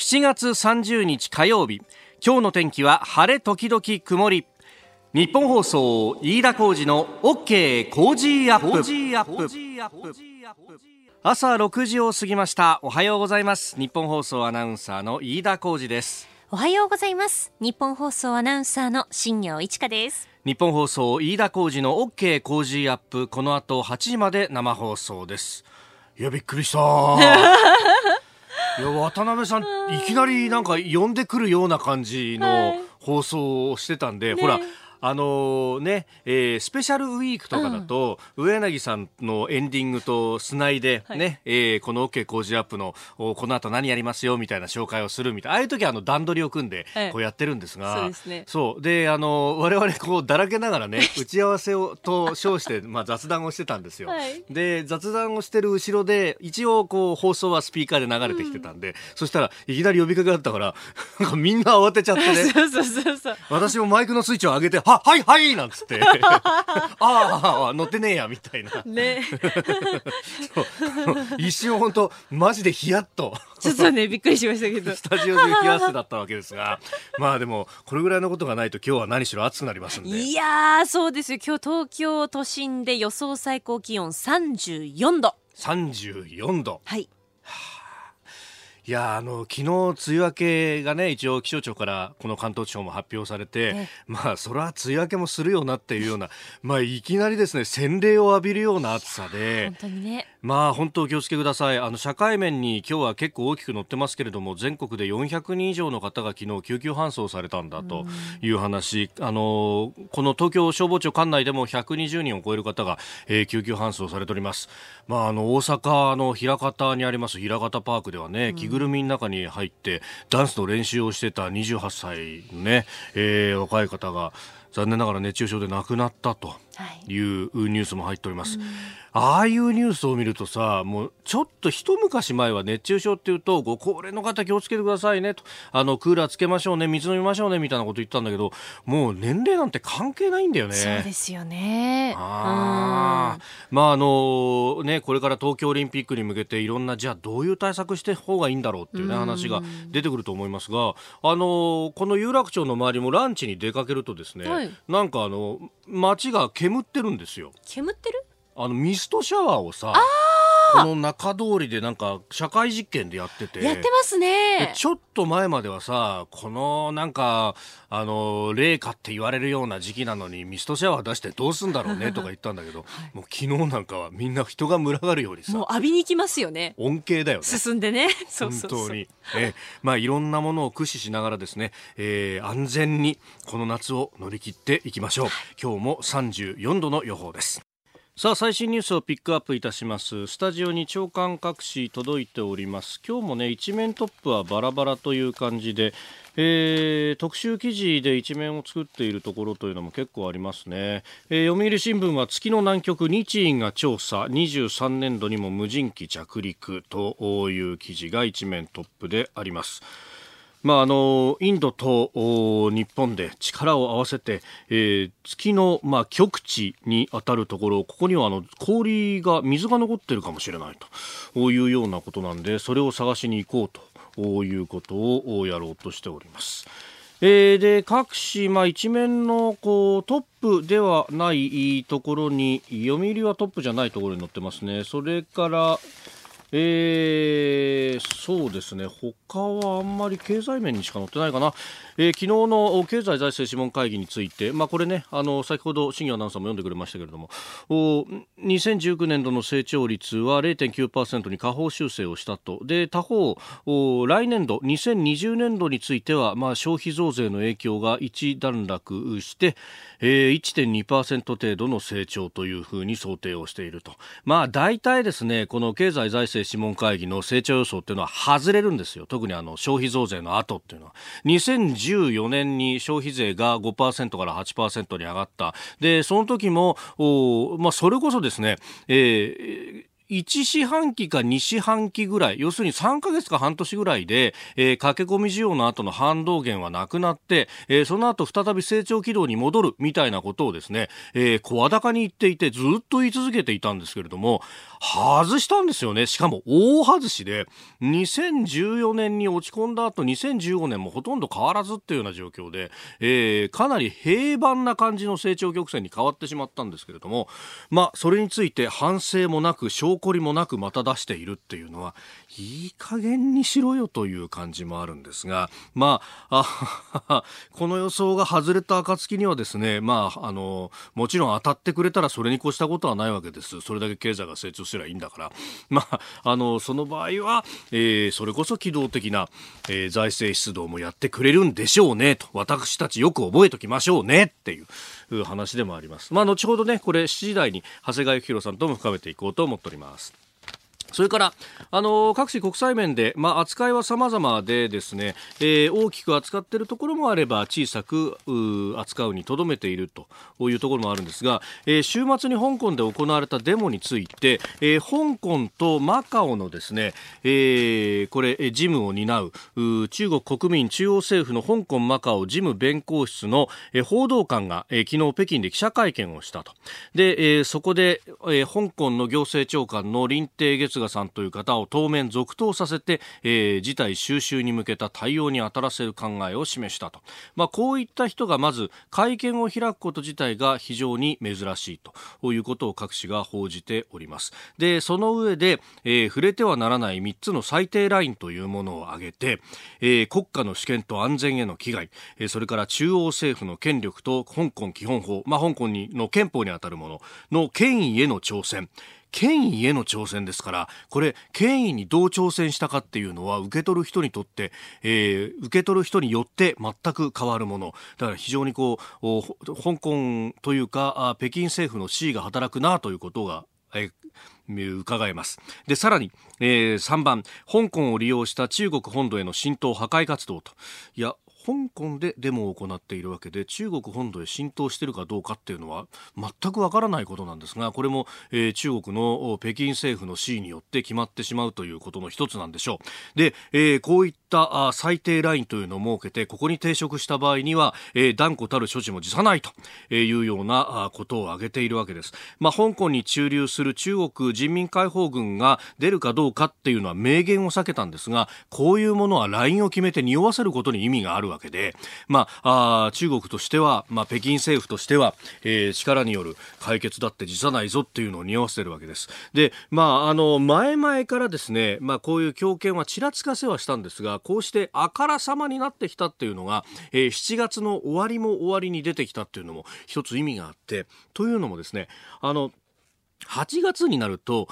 7月30日火曜日。今日の天気は晴れ時々曇り。ニッポン放送飯田浩司の OK Cozy Up。朝6時を過ぎました。おはようございます。ニッポン放送アナウンサーの飯田浩司です。おはようございます。ニッポン放送アナウンサーの新行市佳です。ニッポン放送飯田浩司の OK Cozy Up。この後8時まで生放送です。いやびっくりした いや渡辺さんいきなりなんか呼んでくるような感じの放送をしてたんで、ね、ほらあのー、ね、えー、スペシャルウィークとかだと、うん、上柳さんのエンディングとつないで、はい、ね、えー、この OK 工事アップの、この後何やりますよみたいな紹介をするみたいな、ああいう時はあの段取りを組んで、こうやってるんですが、そうですね。そう。で、あの、我々こうだらけながらね、打ち合わせをと称して、まあ雑談をしてたんですよ。はい、で、雑談をしてる後ろで、一応こう放送はスピーカーで流れてきてたんで、うん、そしたらいきなり呼びかけだったから、なんかみんな慌てちゃってね。そうそうそうそう。私もマイクのスイッチを上げて、は、はいはいなんつって。ああ乗ってねえやみたいな。ね。一瞬本当マジでヒヤッと。ちょっとねびっくりしましたけど。スタジオで冷や汗だったわけですが。まあでもこれぐらいのことがないと今日は何しろ暑くなりますんで。いやそうですよ。今日東京都心で予想最高気温34度。34度。はいいやあの昨日梅雨明けがね一応気象庁からこの関東地方も発表されて、まあそれは梅雨明けもするよなっていうような まあいきなりですね洗礼を浴びるような暑さで本当にね。まあ本当お気をつけください。あの社会面に今日は結構大きく載ってますけれども全国で400人以上の方が昨日救急搬送されたんだという話、あのこの東京消防庁管内でも120人を超える方が、えー、救急搬送されております。まああの大阪の枚方にあります枚方パークではね着ぐるみの中に入ってダンスの練習をしてた28歳のね、えー、若い方が残念ながら熱中症で亡くなったと。いうニュースも入っております。はいああいうニュースを見るとさ、もうちょっと一昔前は熱中症っていうと、ご高齢の方気をつけてくださいねと、あの、クーラーつけましょうね、水飲みましょうね、みたいなこと言ったんだけど、もう年齢なんて関係ないんだよね。そうですよね。ああ。まああの、ね、これから東京オリンピックに向けていろんな、じゃあどういう対策して方がいいんだろうっていうね、話が出てくると思いますが、あの、この有楽町の周りもランチに出かけるとですね、はい、なんかあの、街が煙ってるんですよ。煙ってる？あのミストシャワーをさこの中通りでなんか社会実験でやってて。やってますね。ちょっと前まではさこのなんかあの冷夏って言われるような時期なのにミストシャワー出してどうすんだろうね とか言ったんだけど、はい、もう昨日なんかはみんな人が群がるようにさもう浴びに行きますよね。恩恵だよね。進んでね。本当に。えまあいろんなものを駆使しながらですね、えー、安全にこの夏を乗り切っていきましょう。今日も34度の予報ですさあ最新ニュースをピックアップいたします。スタジオに長官各紙届いております。今日もね一面トップはバラバラという感じで、えー、特集記事で一面を作っているところというのも結構ありますね、えー、読売新聞は月の南極日印が調査。23年度にも無人機着陸という記事が一面トップであります。まあ、あのインドと日本で力を合わせて、えー、月の、まあ、極地に当たるところここにはあの氷が水が残っているかもしれないというようなことなんでそれを探しに行こうということをやろうとしております。えー、で各紙、まあ、一面のこうトップではないところに読売はトップじゃないところに載ってますね。それからえー、そうですね。他はあんまり経済面にしか載ってないかな、えー、昨日の経済財政諮問会議について、まあ、これねあの先ほど新業アナウンサーも読んでくれましたけれどもお2019年度の成長率は0.9%に下方修正をしたと。で他方お来年度2020年度については、まあ、消費増税の影響が一段落して、えー、1.2%程度の成長というふうに想定をしていると。まあ大体ですねこの経済財政諮問会議の成長予想っていうのは外れるんですよ特にあの消費増税の後っていうのは2014年に消費税が5%から8%に上がった。で、その時も、おまあ、それこそですね、えー1四半期か2四半期ぐらい、要するに3ヶ月か半年ぐらいで、えー、駆け込み需要の後の反動源はなくなって、えー、その後再び成長軌道に戻るみたいなことをですね、えー、声高に言っていてずっと言い続けていたんですけれども、外したんですよね。しかも大外しで、2014年に落ち込んだ後、2015年もほとんど変わらずっていうような状況で、えー、かなり平凡な感じの成長曲線に変わってしまったんですけれども、まあ、それについて反省もなく、証拠りもなくまた出しているっていうのは、いい加減にしろよという感じもあるんですが、まあ、この予想が外れた暁にはですね、まあ、あの、もちろん当たってくれたらそれに越したことはないわけです。それだけ経済が成長すればいいんだから。まあ、あの、その場合は、えー、それこそ機動的な、えー、財政出動もやってくれるんでしょうね、と。私たちよく覚えときましょうね、っていう話でもあります。まあ、後ほどね、これ7時台に長谷川幸宏さんとも深めていこうと思っております。それから、あの各地国際面で、まあ、扱いは様々でですね、えー、大きく扱っているところもあれば小さく扱うにとどめているというところもあるんですが、えー、週末に香港で行われたデモについて、えー、香港とマカオのですね、え、これ事務を担う中国国民中央政府の香港マカオ事務弁公室の、え、報道官が、え、昨日北京で記者会見をしたと。で、え、そこで、え、香港の行政長官の林鄭月賀さんという方を当面続投させて、えー、事態収拾に向けた対応に当たらせる考えを示したと、まあ、こういった人がまず会見を開くこと自体が非常に珍しいということを各紙が報じております。でその上で、えー、触れてはならない3つの最低ラインというものを挙げて、えー、国家の主権と安全への危害、えー、それから中央政府の権力と香港基本法、まあ、香港にの憲法にあたるものの権威への挑戦。権威への挑戦ですから、これ、権威にどう挑戦したかっていうのは、受け取る人にとって、えー、受け取る人によって全く変わるもの。だから非常にこう、香港というか、北京政府の地位が働くなということが、え伺えます。で、さらに、えー、3番、香港を利用した中国本土への浸透破壊活動と。いや、香港でデモを行っているわけで中国本土へ浸透しているかどうかっていうのは全くわからないことなんですがこれも、えー、中国の北京政府の指示によって決まってしまうということの一つなんでしょう。で、えー、こういった最低ラインというのを設けてここに抵触した場合には、え、断固たる処置も辞さないというようなことを挙げているわけです、まあ、香港に駐留する中国人民解放軍が出るかどうかっていうのは明言を避けたんですがこういうものはラインを決めて匂わせることに意味があるわけで、まあ、あ中国としては、まあ、北京政府としては、えー、力による解決だって辞さないぞっていうのを匂わせてるわけです。で、まあ、あの、前々からですね、まあ、こういう強権はちらつかせはしたんですが、こうしてあからさまになってきたっていうのが、えー、7月の終わりも終わりに出てきたっていうのも一つ意味があって、というのもですね、あの、8月になると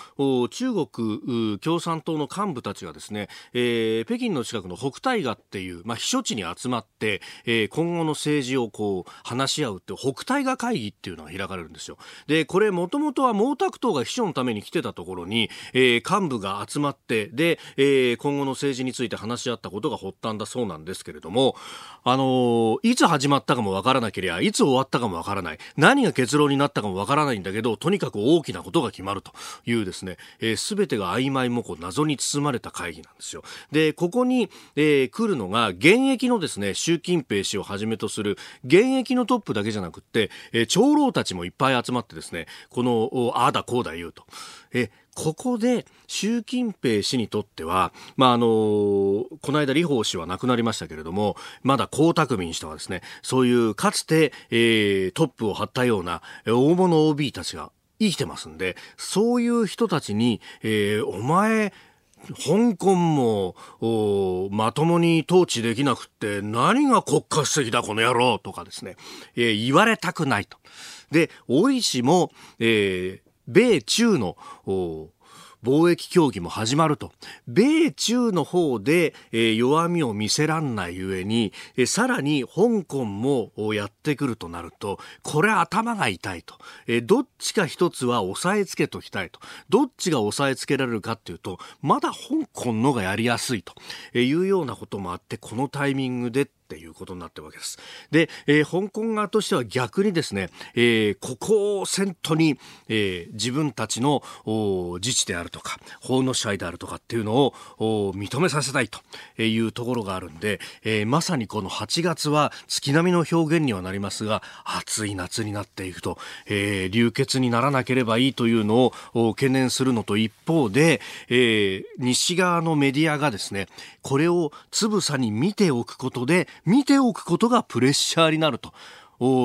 中国共産党の幹部たちがですね、えー、北京の近くの北戴河っていう、まあ、避暑地に集まって、えー、今後の政治をこう話し合うって北戴河会議っていうのが開かれるんですよ。で、これもともとは毛沢東が秘書のために来てたところに、えー、幹部が集まって、で、えー、今後の政治について話し合ったことが発端だそうなんですけれども、あの、いつ始まったかもわからなければ、いつ終わったかもわからない。何が結論になったかもわからないんだけど、とにかく大きななことが決まるというですね、えー、全てが曖昧もこう謎に包まれた会議なんですよ。で、ここに、えー、来るのが現役のですね、習近平氏をはじめとする現役のトップだけじゃなくって、えー、長老たちもいっぱい集まってですね、この、ああだこうだ言うと。えここで習近平氏にとっては、まあ、あのこの間李鵬氏は亡くなりましたけれども、まだ江沢民氏とはですね、そういうかつて、えー、トップを張ったような大物 OB たちが生きてますんで、そういう人たちに、えー、お前、香港もまともに統治できなくって何が国家主席だこの野郎とかですね、えー、言われたくないと。で、大石も、えー、米中の貿易協議も始まると。米中の方で、え、弱みを見せらんない上に、えー、さらに香港もやってくるとなると、これ頭が痛いと。え、どっちか一つは押さえつけときたいと。どっちが押さえつけられるかっていうと、まだ香港のがやりやすいというようなこともあって、このタイミングでっていうことになってるわけです。で、えー、香港側としては逆にですね、えー、ここを先頭に、えー、自分たちの自治であるとか、法の支配であるとかっていうのを認めさせたいというところがあるんで、えー、まさにこの8月は月並みの表現にはなりますが、暑い夏になっていくと、えー、流血にならなければいいというのを懸念するのと一方で、えー、西側のメディアがですね、これをつぶさに見ておくことで、見ておくことがプレッシャーになると。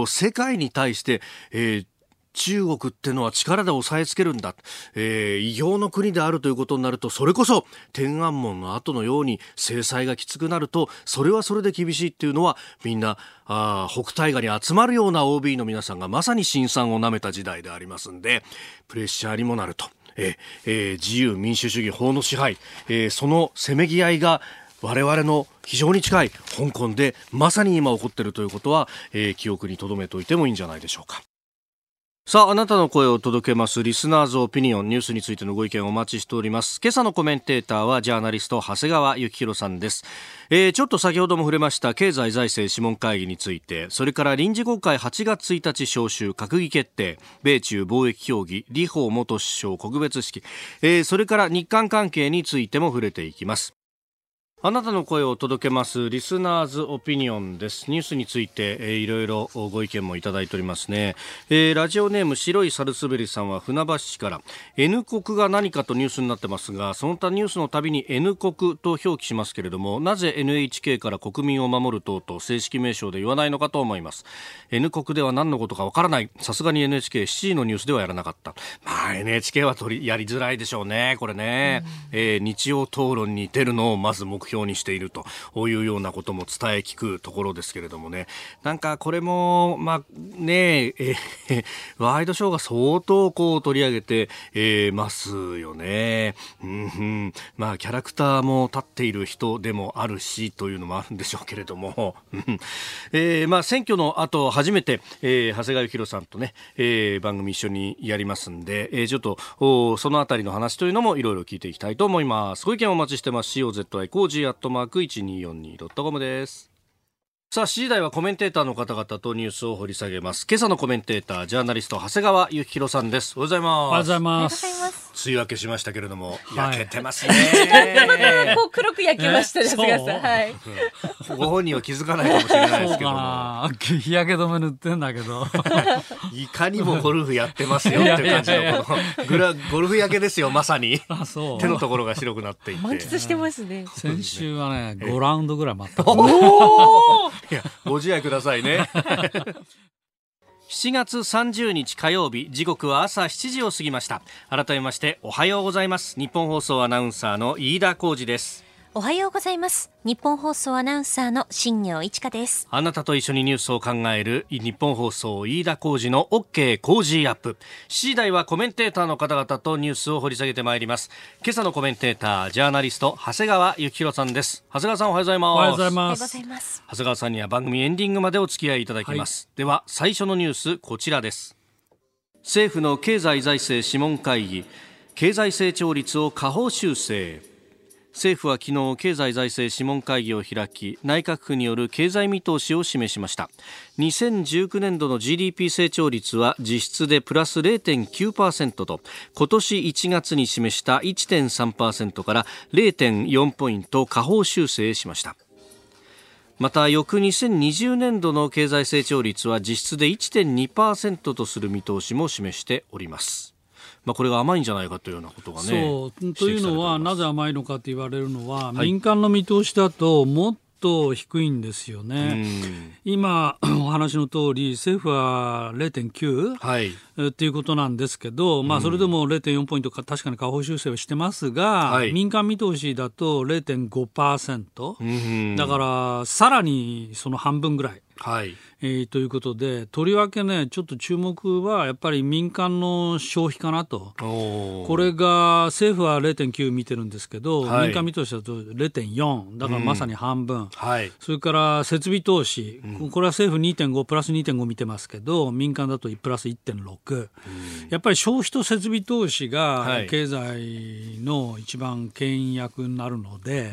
世界に対して、えー、中国ってのは力で押さえつけるんだ、えー、異形の国であるということになるとそれこそ天安門の後のように制裁がきつくなるとそれはそれで厳しいっていうのはみんなあ北大河に集まるような OB の皆さんがまさに辛酸をなめた時代でありますんでプレッシャーにもなると。えー、自由民主主義法の支配、えー、そのせめぎ合いが我々の非常に近い香港でまさに今起こっているということは、えー、記憶に留めておいてもいいんじゃないでしょうか。さあ、あなたの声を届けます、リスナーズオピニオン、ニュースについてのご意見をお待ちしております。今朝のコメンテーターは、ジャーナリスト、長谷川幸宏さんです。えー、ちょっと先ほども触れました、経済財政諮問会議について、それから臨時国会8月1日召集、閣議決定、米中貿易協議、李鵬元首相告別式、えー、それから日韓関係についても触れていきます。あなたの声を届けますリスナーズオピニオンです。ニュースについて、えー、いろいろご意見もいただいておりますね。えー、ラジオネーム白いサルスベリさんは船橋市から N 国が何かとニュースになってますが、その他ニュースのたびに N 国と表記しますけれども、なぜ NHK から国民を守る党と正式名称で言わないのかと思います。N 国では何のことかわからない。さすがに NHK7 時のニュースではやらなかった。まあ NHK は取りやりづらいでしょうね。これね。えー、日曜討論に出るのをまず目標標にしているというようなことも伝え聞くところですけれどもね。なんかこれもまあねえー、ワイドショーが相当こう取り上げて、えー、ますよね、うん、うん、まあキャラクターも立っている人でもあるしというのもあるんでしょうけれども、えー、まあ選挙の後初めて、えー、長谷川博さんとね、えー、番組一緒にやりますんで、えー、ちょっとそのあたりの話というのもいろいろ聞いていきたいと思います。ご意見お待ちしてます。COZY コージーアットマーク 1242.com ですさあ、次第はコメンテーターの方々とニュースを掘り下げます。今朝のコメンテーター、ジャーナリスト、長谷川幸宏さんです。おはようございます。おはようございます。梅雨明けしましたけれども、焼けてますね。こう黒く焼けましたね、菅さん。はい。ご本人は気づかないかもしれないですけども。日焼け止め塗ってんだけど。いかにもゴルフやってますよっていう感じのこのグラゴルフ焼けですよ、まさに。あ、そう。手のところが白くなっていて。満喫してますね。先週はね、5ラウンドぐらい待った。おおいやご自愛くださいね7月30日火曜日時刻は朝7時を過ぎました。改めましておはようございます。日本放送アナウンサーの飯田浩二です。おはようございます。日本放送アナウンサーの新業一華です。あなたと一緒にニュースを考える日本放送飯田浩二の OK 工事アップ。7時台はコメンテーターの方々とニュースを掘り下げてまいります。今朝のコメンテータージャーナリスト長谷川幸宏さんです。長谷川さんおはようございます。おはようございます。長谷川さんには番組エンディングまでお付き合いいただきます、はい、では最初のニュースこちらです。政府の経済財政諮問会議。経済成長率を下方修正政府は昨日経済財政諮問会議を開き内閣府による経済見通しを示しました。2019年度の GDP 成長率は実質でプラス0.9%と今年1月に示した1.3%から0.4ポイント下方修正しました。また翌2020年度の経済成長率は実質で1.2%とする見通しも示しております。まあ、これが甘いんじゃないかというようなことがね。そう。というのは、なぜ甘いのかと言われるのは、はい、民間の見通しだと、もっと低いんですよね。今 お話の通り政府は0.9、はい、っていうことなんですけど、まあ、それでも0.4ポイントか確かに下方修正はしてますが、はい、民間見通しだと0.5%、だからさらにその半分ぐらい。はいえー、ということでとりわけねちょっと注目はやっぱり民間の消費かなと。これが政府は0.9見てるんですけど、はい、民間見通しだと0.4だからまさに半分、うんはい、それから設備投資、うん、これは政府2.5プラス2.5見てますけど民間だとプラス1.6、うん、やっぱり消費と設備投資が経済の一番牽引役になるので、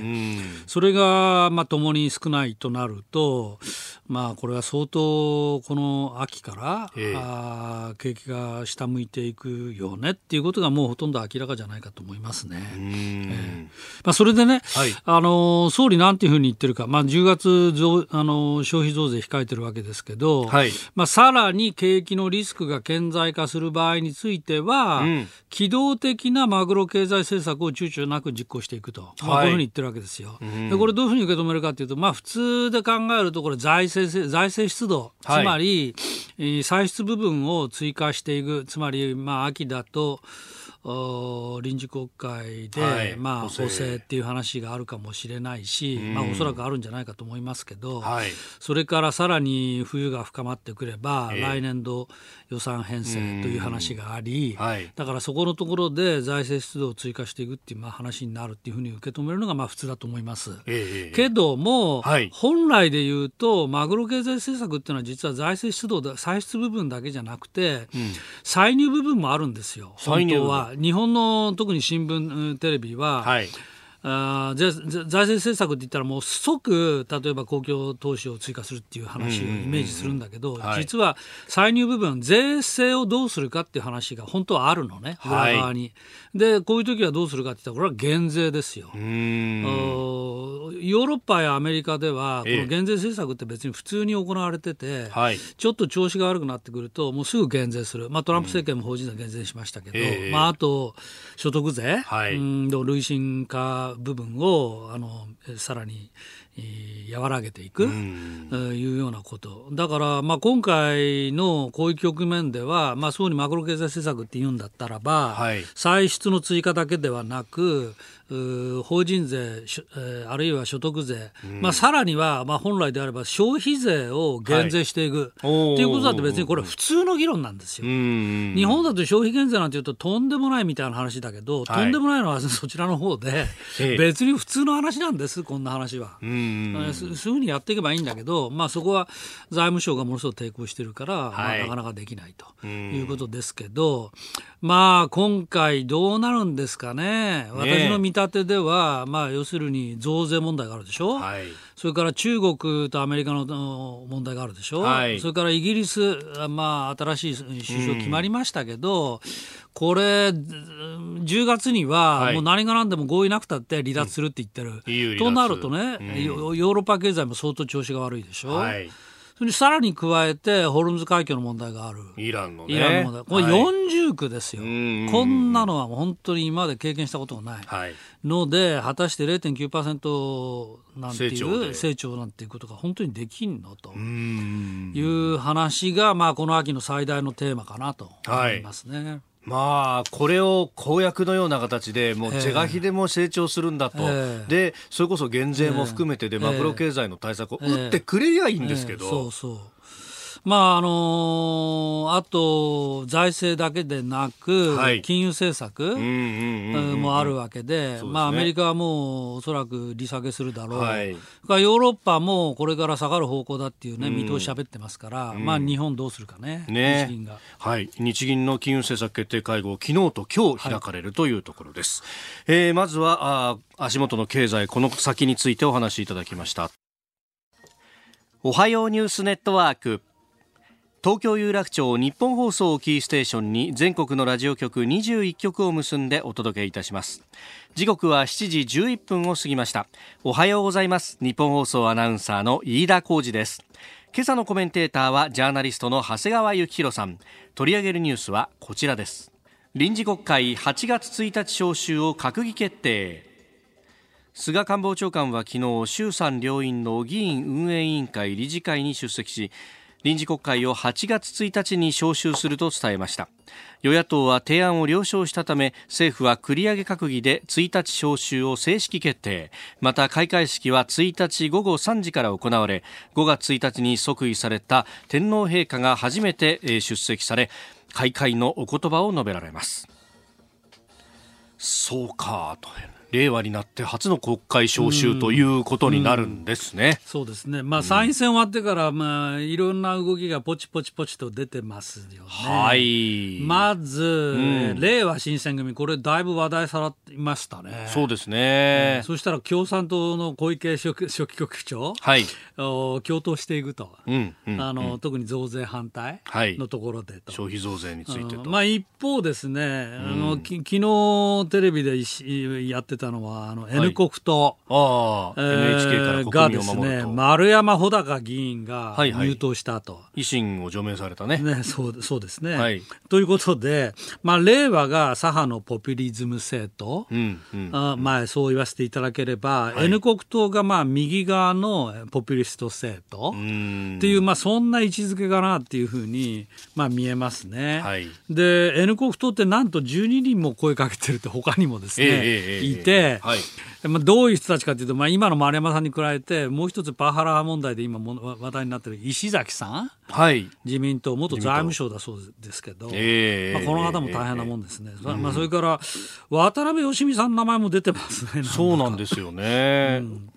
それがまあ共に少ないとなるとまあこれは相当とこの秋から、えあ景気が下向いていくよねっていうことがもうほとんど明らかじゃないかと思いますね。えまあ、それでね、はい、あの総理なんていうふうに言ってるか、まあ、10月増あの消費増税控えてるわけですけど、はい、まあ、さらに景気のリスクが顕在化する場合については、うん、機動的なマグロ経済政策を躊躇なく実行していくと、まあ、こういうふうに言ってるわけですよ。でこれどういうふうに受け止めるかというと、まあ、普通で考えるとこれ財政財政出動、つまり、はい、歳出部分を追加していく。つまり、まあ、秋だと臨時国会で、はい、まあ、補正。っていう話があるかもしれないし、まあ、おそらくあるんじゃないかと思いますけど、はい、それからさらに冬が深まってくれば、えー、来年度予算編成という話があり、はい、だからそこのところで財政出動を追加していくっていうまあ話になるっていうふうに受け止めるのがまあ普通だと思います。えー、けども、本来で言うとマグロ経済政策っていうのは実は財政出動歳出部分だけじゃなくて、うん、歳入部分もあるんですよ。本当は。日本の特に新聞テレビは、はい。あ財政政策って言ったらもう即例えば公共投資を追加するっていう話をイメージするんだけど、実は歳入部分税制をどうするかっていう話が本当はあるのね裏側に。はい、でこういう時はどうするかって言ったらこれは減税ですよ。ヨーロッパやアメリカではこの減税政策って別に普通に行われてて、ええ、ちょっと調子が悪くなってくるともうすぐ減税する、まあ、トランプ政権も法人税減税しましたけど、え、まあ、あと所得税、はい、の累進化部分をあのさらに和らげていく、うん、いうようなこと。だから、まあ、今回のこういう局面では、まあ、そうにマクロ経済政策って言うんだったらば、はい、歳出の追加だけではなく法人税、あるいは所得税、うん、まあ、さらには、まあ、本来であれば消費税を減税していく、はい、っていうことだって別にこれは普通の議論なんですよ。日本だと消費減税なんていうととんでもないみたいな話だけど、はい、とんでもないのはそちらの方で、別に普通の話なんですこんな話は。そういうふうにやっていけばいいんだけど、まあ、そこは財務省がものすごく抵抗してるから、はい、まあ、なかなかできないということですけど、まあ、今回どうなるんですかね。私の見立てでは、まあ、要するに増税問題があるでしょ。はい。それから中国とアメリカの問題があるでしょ、はい、それからイギリス、まあ、新しい首相決まりましたけど、これ、10月にはもう何が何でも合意なくたって離脱するって言ってる、うん、となるとね、うん、ヨーロッパ経済も相当調子が悪いでしょ。はい。さらに加えてホルムズ海峡の問題がある。イランの、ね、イランの問題。これ40区ですよ、はい、こんなのは本当に今まで経験したことがない、はい、ので果たして0.9%なんていう成長なんていうことが本当にできんのと。いう話が、まあ、この秋の最大のテーマかなと思いますね。はいまあ、これを公約のような形で、もう是が非でも成長するんだと、えー、でそれこそ減税も含めてで、マクロ経済の対策を打ってくれりゃいいんですけど。そうそうまああのー、あと財政だけでなく、はい、金融政策もあるわけで、まあ、アメリカはもうおそらく利下げするだろう、はい、ヨーロッパもこれから下がる方向だっていう、ね、見通し喋ってますから、まあ、日本どうするかね、ね。日銀が、はい、日銀の金融政策決定会合、昨日と今日開かれるというところです。はい、えー、まずはあ足元の経済、この先についてお話しいただきました。おはようニュースネットワーク東京有楽町日本放送キーステーションに全国のラジオ局21局を結んでお届けいたします。時刻は7時11分を過ぎました。おはようございます。日本放送アナウンサーの飯田浩二です。今朝のコメンテーターはジャーナリストの長谷川幸宏さん。取り上げるニュースはこちらです。臨時国会8月1日召集を閣議決定。菅官房長官は昨日衆参両院の議員運営委員会理事会に出席し臨時国会を8月1日に召集すると伝えました。与野党は提案を了承したため政府は繰り上げ閣議で1日召集を正式決定。また開会式は1日午後3時から行われ5月1日に即位された天皇陛下が初めて出席され開会のお言葉を述べられます。そうかと。令和になって初の国会召集ということになるんですね。うんうん、そうですね。まあ、参院選終わってから、まあ、いろんな動きがポチポチポチと出てますよね。はい。まず、うん、令和新選組、これだいぶ話題さらいましたね。そうですね。そしたら共産党の小池書記局長、はい。共闘していくと。うんあの、特に増税反対のところでと。消費増税についてと。まあ、一方ですね、あの、き昨日テレビでやってたのは、あの、N 国党、はい、あ NHK からがですね、丸山穂高議員が入党したと。はいはい、維新を除名されたね。ね、そうそうですね。はい、ということで、まあ、令和が左派のポピュリズム政党、うんうん、あまあ、そう言わせていただければ、はい、N 国党がまあ右側のポピュリスト政党。っていう、まあ、そんな位置づけかなっていうふうに、まあ、見えますね。はい、で、N 国党ってなんと12人も声かけてるって他にもですね、えー、いて、はい。まあ、どういう人たちかというと、まあ、今の丸山さんに加えてもう一つパワハラ問題で今も話題になっている石崎さん、はい、自民党元財務省だそうですけど、えー、まあ、この方も大変なもんですね、えー、まあ、それから渡辺義美さんの名前も出てますねそうなんですよね、うん、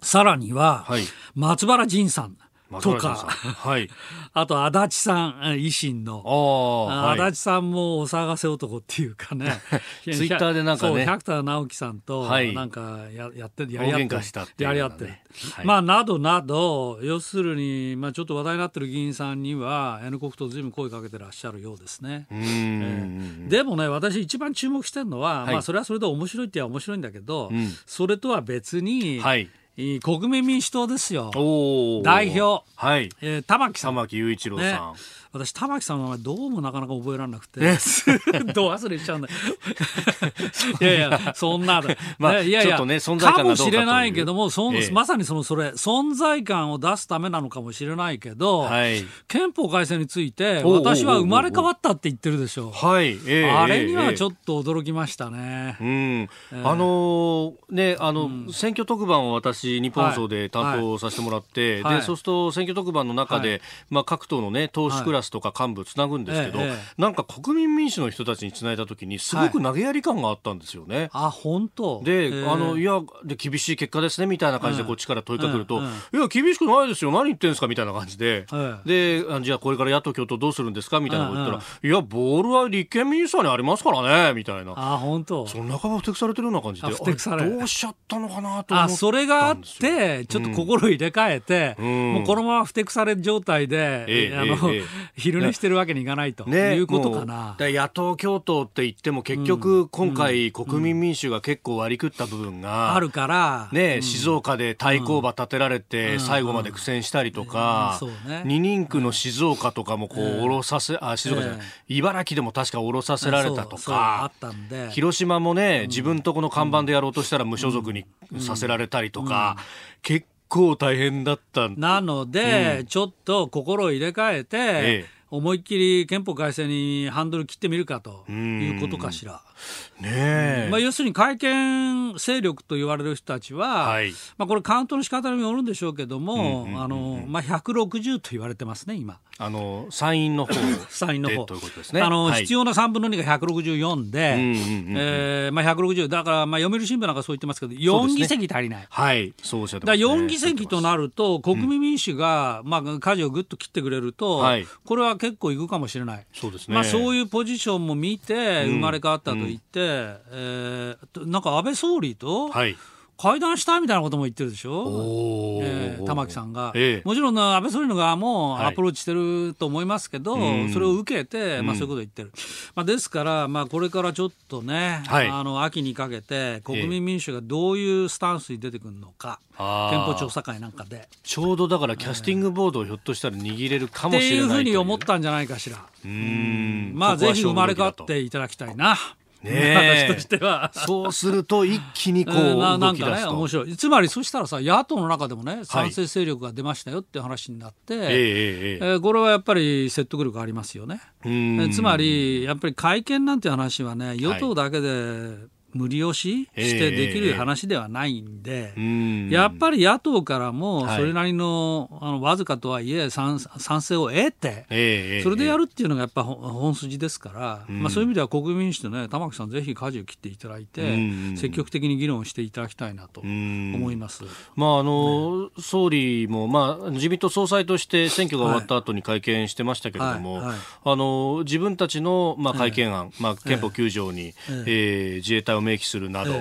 さらには、はい、松原仁さんとか、はい、あと足立さん維新の。足立さんもお騒がせ男っていうかね。ツイッターでなんかね。百田直樹さんとなんかややってやり合って。るやり合ってる、まあなどなど要するに、まあ、ちょっと話題になってる議員さんには N 国とずいぶん声かけてらっしゃるようですね、えー、でもね私一番注目してるのは、はい、まあそれはそれで面白いって言えば面白いんだけど、うん、それとは別に、はい国民民主党ですよ。代表、はい。えー、玉木さん。玉木雄一郎さん、ね私玉木さんの名前どうもなかなか覚えられなくて ど忘れしちゃうんだ。いやいやそんな、まあ、いやいや、ね、存在感かもしれないけどもそ、ええ、まさにそのそれ存在感を出すためなのかもしれないけど、はい、憲法改正について私は生まれ変わったって言ってるでしょ。う、はい、えー、あれにはちょっと驚きましたね、うん、あのー、ねあの、うん、選挙特番を私日本放送で担当させてもらって、はい、でそうすると選挙特番の中で、まあ、各党のね党首クラススとか幹部つなぐんですけど、ええ、なんか国民民主の人たちにつないだ時にすごく投げやり感があったんですよね。はい、あ本当。で、えあのいやで厳しい結果ですねみたいな感じでこっちから問いかけると、いや厳しくないですよ何言ってんですかみたいな感じで、でじゃあこれから野党共闘どうするんですかみたいなこと言ったら、いやボールは立憲民主党にありますからねみたいな。あ本当。その中がふてくされてるような感じでどうしちゃったのかなと思っそれがあってちょっと心入れ替えて、うん、もうこのままふてくされ状態で、えあの、昼寝してるわけにいかないと、ね、いうことかな。野党共闘って言っても結局今回国民民主が結構割り食った部分が、あるから、ね、静岡で対抗馬立てられて最後まで苦戦したりとか、二人区の静岡とかもこう下ろさせ、あ、静岡じゃない、茨城でも確か下ろさせられたとか、広島もね、自分とこの看板でやろうとしたら無所属にさせられたりとか、結構大変だったなので、ちょっと心を入れ替えて、ええ。思いっきり憲法改正にハンドル切ってみるかということかしら。ねまあ、要するに会見勢力と言われる人たちは、はい、まあ、これカウントの仕方によるんでしょうけども、あのまあ、160と言われてますね今あの参院の方 参院の方。ということですね。あの、はい、必要な3分の2が164で、えまあ、160だからまあ読売新聞なんかそう言ってますけど4議席足りない、ね、はい。そうおっしゃってます、ね、だ4議席となると国民民主が、まあ、舵をぐっと切ってくれると、はい、これは結構いくかもしれない。そうですね、まあ、そういうポジションも見て生まれ変わったと言って、うん。えー、なんか安倍総理と、はい会談したみたいなことも言ってるでしょ、えー、玉木さんが、えもちろん安倍総理の側もアプローチしてると思いますけど、はい、それを受けて、まあ、そういうことを言ってる、まあ、ですから、まあ、これからちょっとね、はい、あの秋にかけて国民民主がどういうスタンスに出てくるのか、憲法調査会なんかで。ちょうどだからキャスティングボードをひょっとしたら握れるかもしれないっていう。ふうに思ったんじゃないかしらうんまあぜひ生まれ変わっていただきたいな。ね、私としては。そうすると一気にこうななんかね面白い。つまりそしたらさ野党の中でもね賛成勢力が出ましたよっていう話になって、はい、えー、これはやっぱり説得力ありますよね。つまりやっぱり会見なんて話はね与党だけで、無理押ししてできる話ではないんで、えー、やっぱり野党からもそれなりの,、あのわずかとはいえ賛成を得て、えー、それでやるっていうのがやっぱ本筋ですから、まあ、そういう意味では国民民主党ね玉木さんぜひ舵を切っていただいて、積極的に議論していただきたいなと思います、まああの、ね、総理も、まあ、自民党総裁として選挙が終わった後に会見してましたけれども、はい。はい。はい、あの自分たちの、まあ、会見案、まあ、憲法9条に、えー、えー、自衛隊を明記するなど、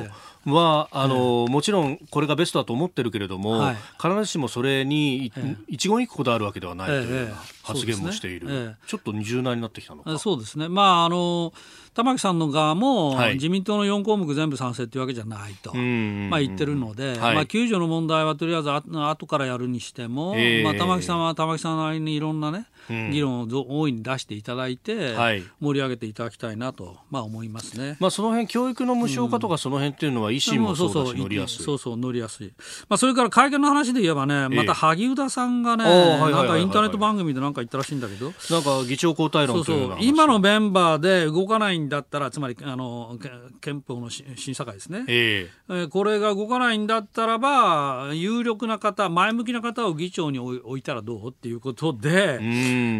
はあの、もちろんこれがベストだと思ってるけれども、はい、必ずしもそれに一言一句こだわるわけではないという発言もしている、ええね、ちょっと二重になってきたのかそうですね、まああの玉木さんの側も、はい、自民党の4項目全部賛成というわけじゃないと、まあ、言ってるので、はい、まあ、救助の問題はとりあえずあ後からやるにしても、まあ、玉木さんは玉木さんなりにいろんなね、議論を大いに出していただいて、盛り上げていただきたいなと、まあ、思いますね、まあ、その辺教育の無償化とか、その辺っていうのは、維新もそうだし、乗りやすい。そうそう、乗りやすい。まあ、それから会見の話で言えばね、また萩生田さんがね、なんかインターネット番組でなんか言ったらしいんだけど、なんか議長交代論というそうそう。今のメンバーで動かないんだったら、つまりあの憲法の審査会ですね、えー、これが動かないんだったらば、有力な方、前向きな方を議長に置いたらどう？っていうことで、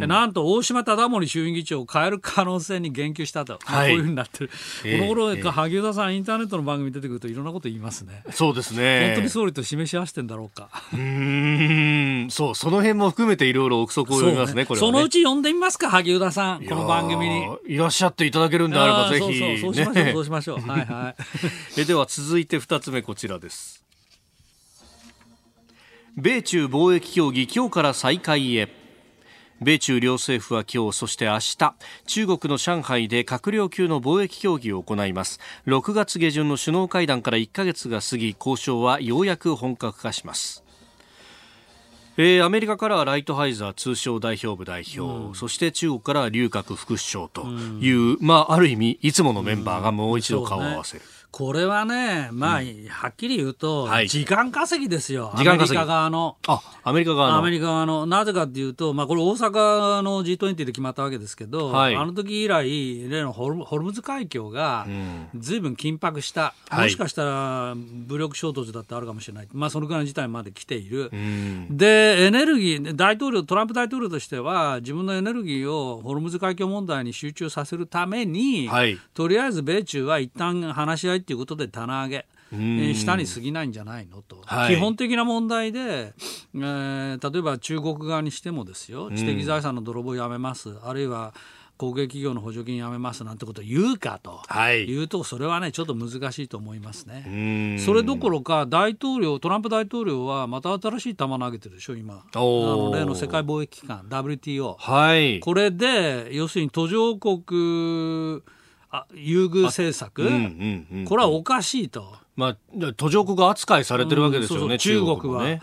なんと大島忠森衆院議長を変える可能性に言及したと、はい、こういうふうになってる、えー、この頃、えー、萩生田さん、インターネットの番組出てくると、いろんなこと言いますね。そうですね本当に総理と示し合わせてんだろうか。うんそう、その辺も含めていろいろ憶測を読みますね、これ、ね、そのうち呼んでみますか、萩生田さん、この番組に。いらっしゃっていただけるんであれば、ぜひ。そうしましょう、そうしましょう。はいはい。えでは続いて2つ目こちらです。米中貿易協議今日から再開へ。米中両政府は今日そして明日中国の上海で閣僚級の貿易協議を行います。6月下旬の首脳会談から1ヶ月が過ぎ交渉はようやく本格化します。えー、アメリカからはライトハイザー通商代表部代表、うん、そして中国からは劉鶴副首相という、うん、まあ、ある意味いつものメンバーがもう一度顔を合わせる。うんこれはね、まあ、うん、はっきり言うと、時間稼ぎですよ、時間稼ぎアメリカ側の。あ、アメリカ側の。アメリカ側の。なぜかっていうと、まあ、これ大阪の G20 で決まったわけですけど、はい、あの時以来、例のホルホルムズ海峡が、ずいぶん緊迫した、うん、もしかしたら武力衝突だってあるかもしれない。まあ、そのくらいの事態まで来ている。うん、で、エネルギー、大統領、トランプ大統領としては、自分のエネルギーをホルムズ海峡問題に集中させるために、はい、とりあえず米中は一旦話し合いっていうことで棚上げ。下に過ぎないんじゃないのと、はい、基本的な問題で、えー、例えば中国側にしてもですよ知的財産の泥棒やめます、あるいは国営企業の補助金やめますなんてことを言うかと、はい、言うとそれはねちょっと難しいと思いますね。それどころか大統領トランプ大統領はまた新しい球投げてるでしょ今あの例の世界貿易機関 WTO、はい、これで要するに途上国あ優遇政策、これはおかしいと。まあ、途上国扱いされてるわけですよね、中国は。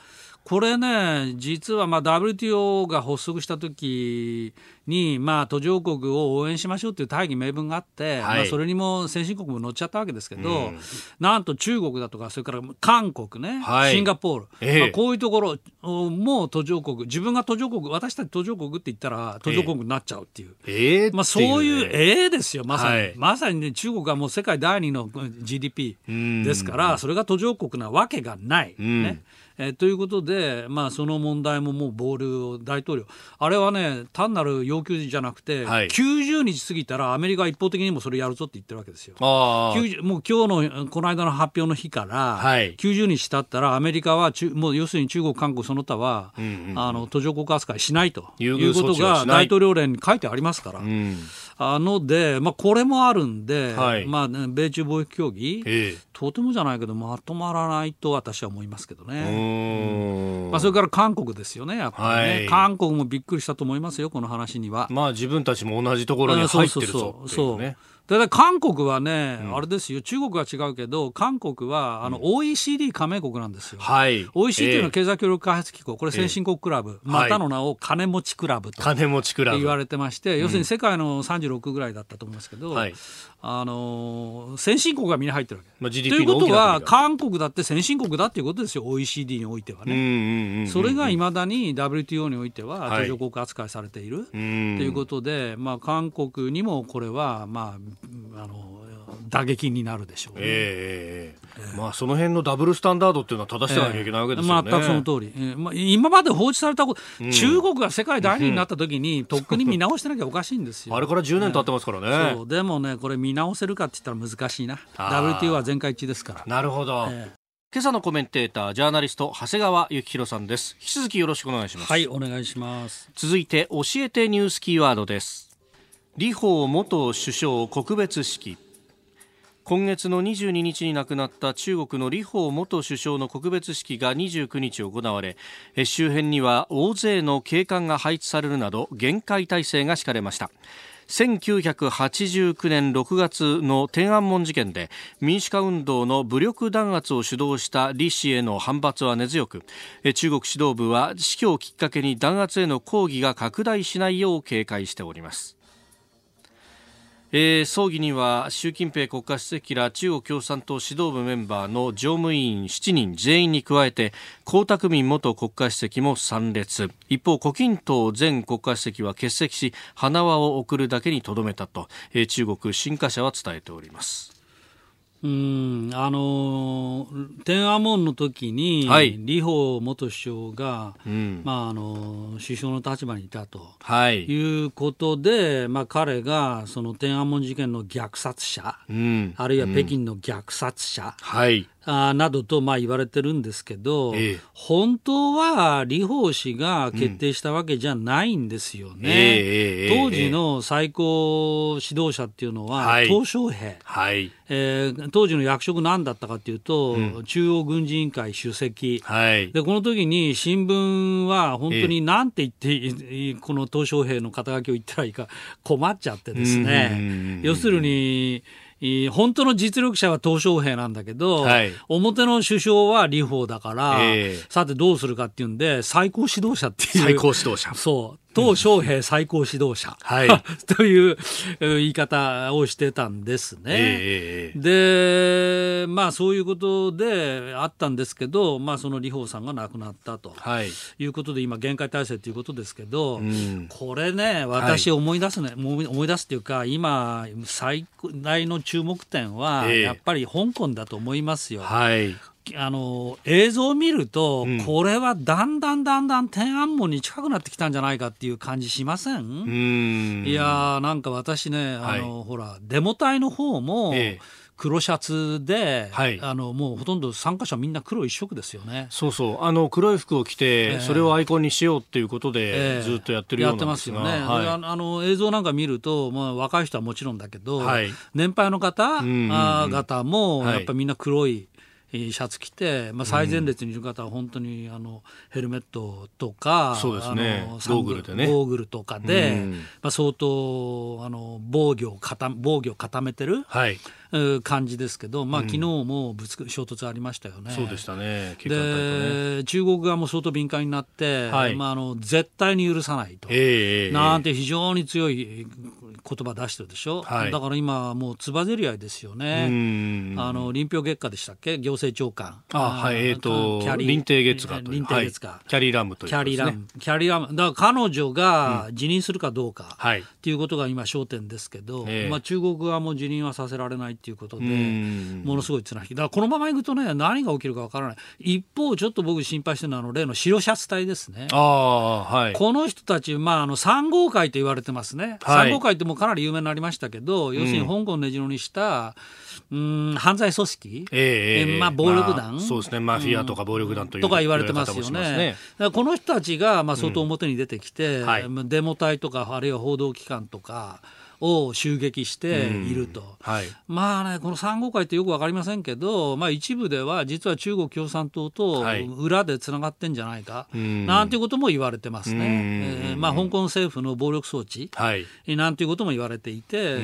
これね、実はまあ WTO が発足した時に、まあ、途上国を応援しましょうという大義名分があって、はい、まあ、それにも先進国も乗っちゃったわけですけど、うん、なんと中国だとか、それから韓国ね、はい、シンガポール、えー、まあ、こういうところも途上国、自分が途上国、私たち途上国って言ったら、途上国になっちゃうっていう、えー、まあ、そういう、ええですよ、まさに、はい、まさに、ね、中国はもう世界第二の GDP ですから、それが途上国なわけがない。ねえー、ということで、まあ、その問題ももうボールを大統領、あれはね、単なる要求じゃなくて、はい、90日過ぎたらアメリカは一方的にもそれやるぞって言ってるわけですよ。もう今日のこの間の発表の日から、はい、90日経ったらアメリカはもう要するに中国、韓国その他は、うんうん、あの途上国扱いしないということが大統領令に書いてありますから。うんあので、まあ、これもあるんで、はい、まあ、米中貿易協議、ええ、とてもじゃないけど、まとまらないと私は思いますけどね。まあ、それから韓国ですよね、やっぱりね、はい、韓国もびっくりしたと思いますよ、この話には。まあ、自分たちも同じところに入ってるぞね。そうそう。そうただ韓国はね、うん、あれですよ、中国は違うけど、韓国はあの OECD 加盟国なんですよ。はい、OECD の経済協力開発機構、これ先進国クラブ、えー、またの名を金持ちクラブと金持ちクラブ。言われてまして、要するに世界の36ぐらいだったと思いますけど、はい、あの先進国がみんな入ってるわけ。まあ、ということは、韓国だって先進国だっていうことですよ、OECD においてはね。それがいまだに WTO においては途上国扱いされている、ということで、まあ、韓国にもこれは、まあ、あの打撃になるでしょうね。えー、えー、まあ、その辺のダブルスタンダードっていうのは正してなきゃいけないわけですよね。全くその通り、えーまあ、今まで放置されたこと、うん、中国が世界第二になった時に、とっくに見直してなきゃおかしいんですよ。あれから10年経ってますからね。そうでもね、これ見直せるかって言ったら難しいな。WTO は全会一致ですから。なるほど。えー今朝のコメンテータージャーナリスト長谷川幸宏さんです引き続きよろしくお願いしますはいお願いします続いて教えてニュースキーワードです李鵬元首相告別式今月の22日に亡くなった中国の李鵬元首相の告別式が29日行われ周辺には大勢の警官が配置されるなど厳戒態勢が敷かれました。1989年6月の天安門事件で民主化運動の武力弾圧を主導した李氏への反発は根強く中国指導部は死去をきっかけに弾圧への抗議が拡大しないよう警戒しております。えー、葬儀には習近平国家主席ら中国共産党指導部メンバーの常務委員7人全員に加えて江沢民元国家主席も参列。一方胡錦涛前国家主席は欠席し花輪を送るだけにとどめたと、えー、中国新華社は伝えております。うんあの天安門の時に、はい、李鵬元首相が、うん、まあ、あの首相の立場にいたと、はい、いうことで、まあ、彼がその天安門事件の虐殺者、うん、あるいは北京の虐殺者、うんはいあなどとまあ言われてるんですけど、ええ、本当は李鵬氏が決定したわけじゃないんですよね。うん。え、当時の最高指導者っていうのは、はい、鄧小平、はい。えー、当時の役職何だったかっていうと、うん、中央軍事委員会主席、はい、でこの時に新聞は本当に何て言って、この鄧小平の肩書きを言ったらいいか困っちゃってですね、要するに、本当の実力者は鄧小平なんだけど、はい、表の首相は李鵬だから、えー、さてどうするかっていうんで最高指導者っていう。最高指導者。そう鄧小平最高指導者、はい、という言い方をしてたんですね。えー、でまあそういうことであったんですけど、まあ、その李鵬さんが亡くなったと、はい、いうことで今限界体制ということですけど、うん、これね私思い出すね、はい、思い出すっていうか今最大の注目点はやっぱり香港だと思いますよ。はいあの映像を見ると、うん、これはだんだんだんだん天安門に近くなってきたんじゃないかっていう感じしません？いやなんか私ねあの、はい、ほらデモ隊の方も、ええ。黒シャツで、はい、あのもうほとんど参加者みんな黒一色ですよね。そうそう。あの黒い服を着て、えー、それをアイコンにしようっていうことで、えー、ずっとやってるようなやってますよね。はい、あの映像なんか見ると、まあ若い人はもちろんだけど、はい、年配の方、うんうんうん、方もやっぱりみんな黒い。シャツ着て、まあ、最前列にいる方は本当にあのヘルメットとか、そうですね、ゴーグルでね。ゴーグルとかで、うん、まあ、相当あの防御を固防御を固めてる、はい、感じですけど、まあ、昨日もぶつ衝突ありましたよね。そうでしたね。で、ね、中国側も相当敏感になって、はい、まあ、あの絶対に許さないと、えー、なんて非常に強い言葉出してるでしょ、はい、だから今、もうつばぜり合いですよね。あの臨氷月下でしたっけ、行政長官。あはい、えっ、ー、と、キャリ臨定月下臨定月下、はい、キャリーラムという、ね、キャリーラム。キャリーラム。だから彼女が辞任するかどうか、うん、っていうことが今焦点ですけど、まあ、中国側も辞任はさせられないっていうことで、ものすごい綱引き。だからこのままいくとね、何が起きるかわからない。一方、ちょっと僕心配してるのは、あの、例の白シャツ隊ですね。あはい。この人たち、まあ、あの、三号会と言われてますね。はい、三号会ってもうかなり有名になりましたけど、要するに香港を根城にした、うん、犯罪組織、えー、えー、まあ、暴力団、まあ、そうですね、マフィアとか暴力団という、とか言われてますよね。ね。この人たちが、まあ、相当表に出てきて、うん。はい、デモ隊とか、あるいは報道機関とか、を襲撃していると、はい、まあね、この3号会ってよく分かりませんけど、まあ、一部では実は中国共産党と裏でつながってんじゃないか、はい、なんていうことも言われてますね、えーまあ、香港政府の暴力装置、はい、なんていうことも言われていて、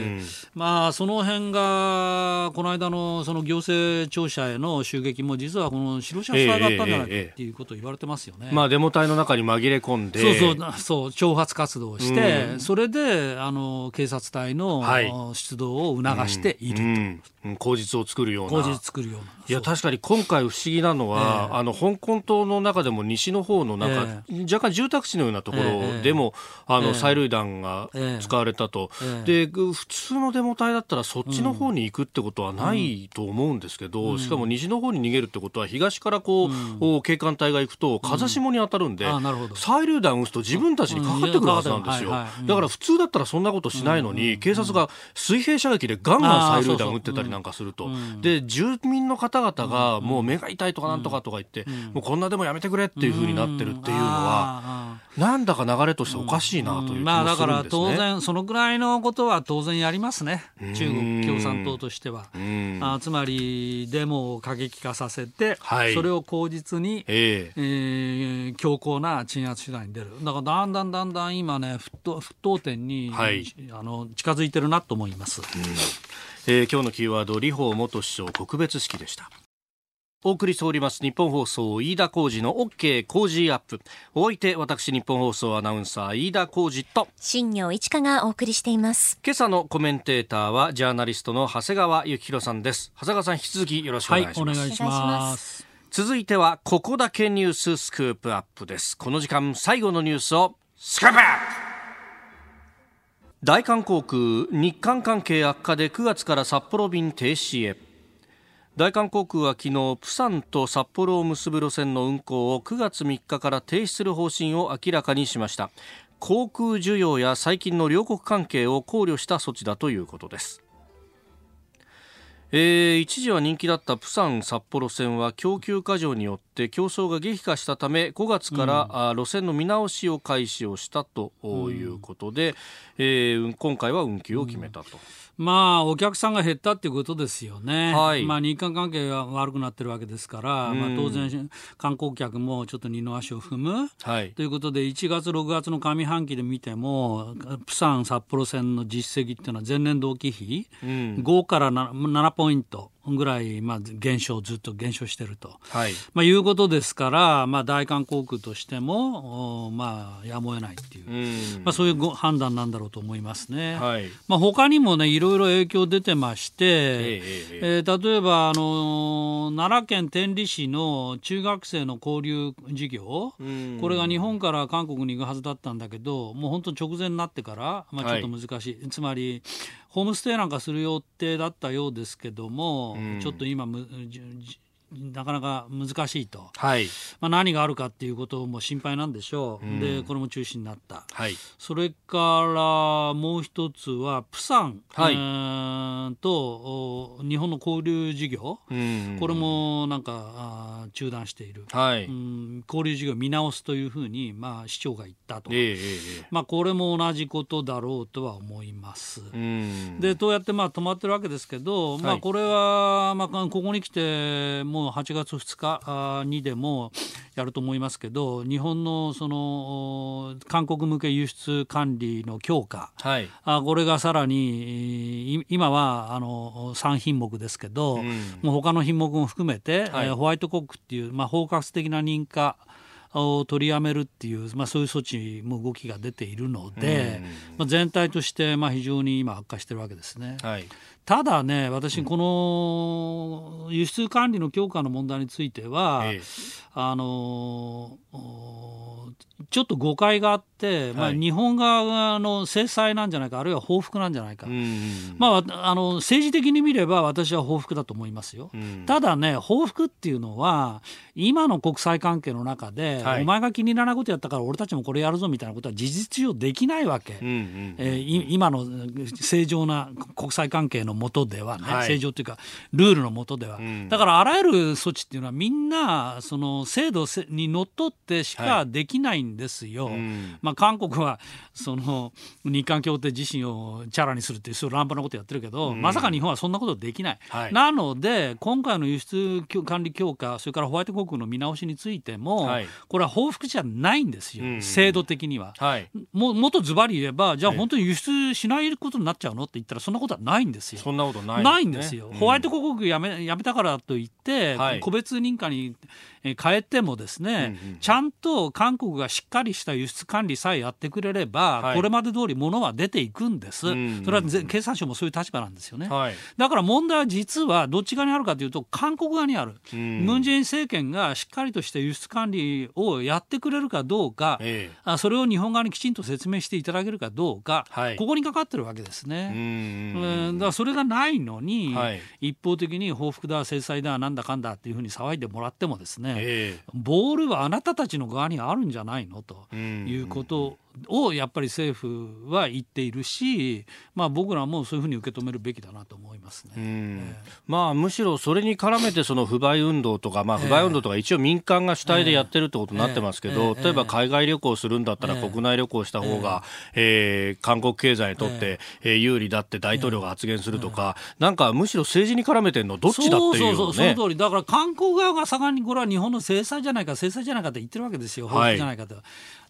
まあ、その辺がこの間のその行政庁舎への襲撃も実はこの白シャツ隊だったんじゃないかっていうことを言われてますよね。まあ、デモ隊の中に紛れ込んで。そうそうそう挑発活動をして、それであの警察隊の、出動を促していると、うん。うん、口実を作るような。口実作るような。いや確かに今回不思議なのは、えー、あの香港島の中でも西の方の中、えー、若干住宅地のようなところでも、えー、あの催涙弾が使われたと、で普通のデモ隊だったらそっちの方に行くってことはないと思うんですけど、うん、しかも西の方に逃げるってことは東からこう、うん、警官隊が行くと風下に当たるんで、催涙弾撃つと自分たちにかかってくるはずなんですよ、だから普通だったらそんなことしないのに、警察が水平射撃でガンガン催涙弾撃ってたりなんかすると、で住民の方々がもう目が痛いとかなんとかとか言って、もうこんなでもやめてくれっていうふうになってるっていうのは、なんだか流れとしておかしいなという気もするんですね、まあ、だから当然そのぐらいのことは当然やりますね。中国共産党としては。あつまりデモを過激化させて、はい、それを口実に、えー、えー、強硬な鎮圧手段に出る。だからだんだんだんだん今ね沸騰点に、はい、あの近づいてるなと思います、えー、今日のキーワード李鵬元首相告別式でした。お送りしております日本放送飯田浩二の OK 工事アップ。お相手私日本放送アナウンサー飯田浩二と新業一華がお送りしています。今朝のコメンテーターはジャーナリストの長谷川幸宏さんです。長谷川さん引き続きよろしくお願いします、はい、お願いします。続いてはここだけニューススクープアップです。この時間最後のニュースをスクープアップ大韓航空日韓関係悪化で9月から札幌便停止へ。大韓航空は昨日プサンと札幌を結ぶ路線の運航を9月3日から停止する方針を明らかにしました。航空需要や最近の両国関係を考慮した措置だということです。えー、一時は人気だったプサン札幌線は供給過剰によって競争が激化したため5月から、うん、路線の見直しを開始をしたということで、うん、えー、今回は運休を決めたと。うん。まあ、お客さんが減ったっていうことですよね、はい、まあ、日韓関係が悪くなってるわけですから、まあ、当然、観光客もちょっと二の足を踏む、はい、ということで、1月、6月の上半期で見ても、プサン、札幌線の実績っていうのは、前年同期比、うん、5から 7, 7ポイント。ぐらい、まあ、減少、ずっと減少していると、はい。まあ、いうことですから、まあ、大韓航空としても、まあ、やむを得ないっていう、うまあ、そういうご判断なんだろうと思いますね。はい。まあ、他にもね、いろいろ影響出てまして、えー、えー、例えば、あの奈良県天理市の中学生の交流事業、これが日本から韓国に行くはずだったんだけど、もう本当直前になってから、まあ、ちょっと難しい、はい、つまり、ホームステイなんかする予定だったようですけども、うん、ちょっと今むなかなか難しいと、はい、まあ、何があるかっていうことも心配なんでしょう、うん、でこれも中止になった、はい、それからもう一つはプサン、はい、えー、と日本の交流事業、うん、これもなんかあ中断している、はい、うん、交流事業を見直すというふうに、まあ、市長が言ったと、えー、まあ、これも同じことだろうとは思います。うん、でどうやってまあ止まってるわけですけど、まあ、これは、まあ、ここに来てもうも8月2日にでもやると思いますけど日本のその韓国向け輸出管理の強化、はい、あこれがさらに今はあの3品目ですけど、うん、もう他の品目も含めて、はい、ホワイトコックっていう、まあ、包括的な認可を取りやめるっていう、まあ、そういう措置も動きが出ているので、まあ、全体としてまあ非常に今悪化しているわけですね。はい、ただね私この輸出管理の強化の問題については、ええ、あのちょっと誤解があって、まあ、日本側の制裁なんじゃないか、あるいは報復なんじゃないか、まあ、あの政治的に見れば私は報復だと思いますよ、ただね、報復っていうのは、今の国際関係の中で、はい、お前が気に入らないことやったから、俺たちもこれやるぞみたいなことは事実上できないわけ、え今の正常な国際関係の下ではね、はい、正常というか、ルールの下では、だからあらゆる措置っていうのは、みんなその制度にのっとってしかできないんですよ。はい、まあ、韓国はその日韓協定自身をチャラにするっていうそういう乱暴なことやってるけど、うん、まさか日本はそんなことできない、はい、なので今回の輸出管理強化それからホワイト航空の見直しについても、はい、これは報復じゃないんですよ、うん、制度的には、はい、ももっとズバリ言えばじゃあ本当に輸出しないことになっちゃうのって言ったらそんなことはないんですよ。そんなことない、ね、ないんですよ、ホワイト航空やめやめたからといって、個別認可に変えてもですね、うんうん、ちゃんと韓国がしっかりした輸出管理さえやってくれれば、はい、これまで通り物は出ていくんです、うんうん、それは経産省もそういう立場なんですよね、はい、だから問題は実はどっち側にあるかというと韓国側にある、うん、ムン・ジェイン政権がしっかりとした輸出管理をやってくれるかどうか、ええ、それを日本側にきちんと説明していただけるかどうか、はい、ここにかかってるわけですね。うん、だからそれがないのに、はい、一方的に報復だ制裁だなんだかんだっていうふうに騒いでもらってもですね、えボールはあなたたちの側にあるんじゃないの？ということをやっぱり政府は言っているし、まあ、僕らもそういうふうに受け止めるべきだなと思いますね、えー、まあ、むしろそれに絡めてその不買運動とか、まあ、不買運動とか一応民間が主体でやってるってことになってますけど、例えば海外旅行するんだったら国内旅行した方が、えー、韓国経済にとって、えー、有利だって大統領が発言するとか、なんかむしろ政治に絡めてるのどっちだっていう、ね、そうそうその通り。だから韓国側が盛んにこれは日本の制裁じゃないか制裁じゃないかって言ってるわけですよ、はい、じゃないかと。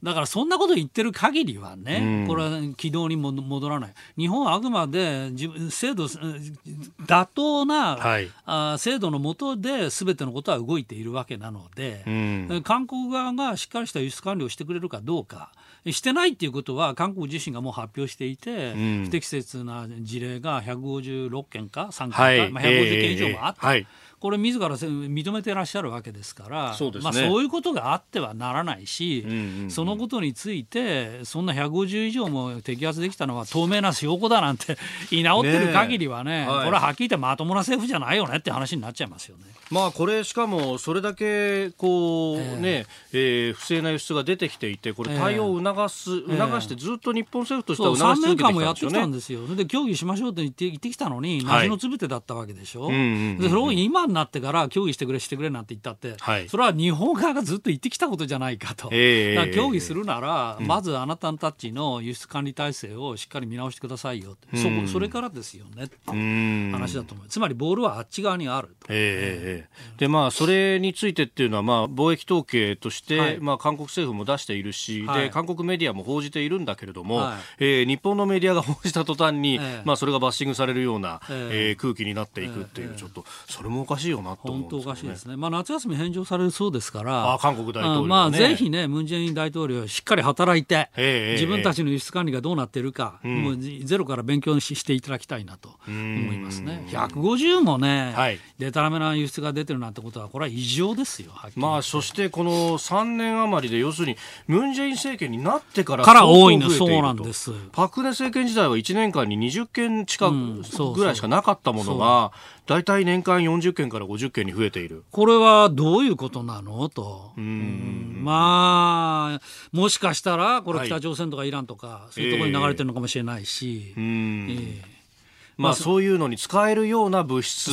だからそんなこと言ってる限りはね、これは軌道にも戻らない、日本はあくまで自分制度妥当な、はい、あ制度の下で全てのことは動いているわけなので、うん、韓国側がしっかりした輸出管理をしてくれるかどうか。してないっていうことは韓国自身がもう発表していて、うん、不適切な事例が156件か3件か、はい、まあ、150件以上もあった、えー。はい、これ自ら認めてらっしゃるわけですからそう、ね,、まあ、そういうことがあってはならないし、うんうんうん、そのことについてそんな150以上も摘発できたのは透明な証拠だなんて 居直ってる限りはね、ねはい、これははっきり言ってまともな政府じゃないよねって話になっちゃいますよね。まあ、これしかもそれだけこう、えー、ねえー、不正な輸出が出てきていてこれ対応を促す、えー、促してずっと日本政府としては促し続けてきたんですよね。3年間もやってきたんですよ。で協議しましょうって言って言ってきたのに、梨のつぶてだったわけでしょ。はいうんうんうん、でそれを今になってから協議してくれしてくれなんて言ったって、はい、それは日本側がずっと言ってきたことじゃないかと、えー、協議するなら、まずあなたたちの輸出管理体制をしっかり見直してくださいよ、うん、そこそれからですよねって話だと思う。つまりボールはあっち側にあると。えー、でまあ、それについてっていうのは、まあ、貿易統計として、はい、まあ、韓国政府も出しているし、はい、で韓国メディアも報じているんだけれども、はい、えー、日本のメディアが報じた途端に、えー、まあ、それがバッシングされるような、えー、えー、空気になっていくっていう、ちょっとそれもおかしいよなと思うんですよね。おかしいですね、まあ、夏休み返上されるそうですからあ韓国大統領、ね、まあ、ぜひねムン・ジェイン大統領しっかり働いて、自分たちの輸出管理がどうなっているか、うん、もうゼロから勉強していただきたいなと思いますね。150もね、はい、でたらめな輸出が出てるなんてことはこれは異常ですよ。まあそしてこの3年余りで要するにムン・ジェイン政権になってからから多いのそうなんです。パク・ネ政権時代は1年間に20件近くぐらいしかなかったものが、大体年間40件から50件に増えている。これはどういうことなの？と、うん。まあ、もしかしたら、これ、北朝鮮とかイランとか、そういうところに流れてるのかもしれないし。えー、えーまあ、そういうのに使えるような物質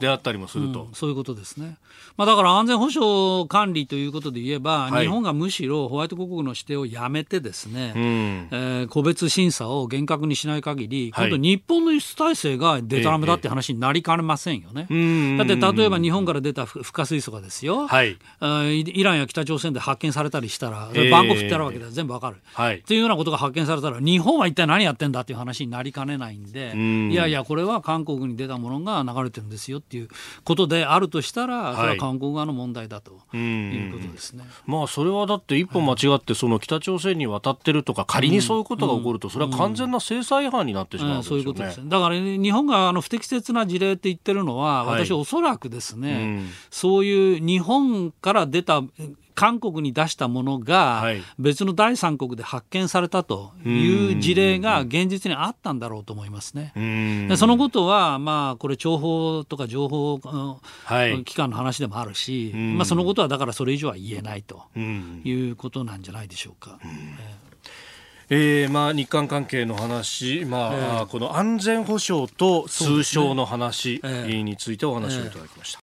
であったりもすると。そういうことですね。まあ、だから安全保障管理ということで言えば、はい、日本がむしろホワイト国の指定をやめてですね、うん、えー、個別審査を厳格にしない限り、今度日本の輸出体制がデタラメだって話になりかねませんよね。えー、だって例えば日本から出た不可水素がですよ、はい、イランや北朝鮮で発見されたりしたら、番号振ってあるわけで全部わかる、はい。というようなことが発見されたら、日本は一体何やってんだっていう話になりかねないんで、いやいや、これは韓国に出たものが流れてるんですよっていうことであるとしたら、それは韓国側の問題だということですね。まあ、それはだって一歩間違って、その北朝鮮に渡ってるとか、仮にそういうことが起こると、それは完全な制裁違反になってしまう、ね、そういうことですだから、日本があの不適切な事例って言ってるのは、私、おそらくですね、そういう日本から出た韓国に出したものが別の第三国で発見されたという事例が現実にあったんだろうと思いますね。でそのことは、まあ、これ、諜報とか情報機関の話でもあるし、まあ、そのことはだからそれ以上は言えないということなんじゃないでしょうか。えーまあ、日韓関係の話、まあ、えー、この安全保障と通商の話についてお話をいただきました。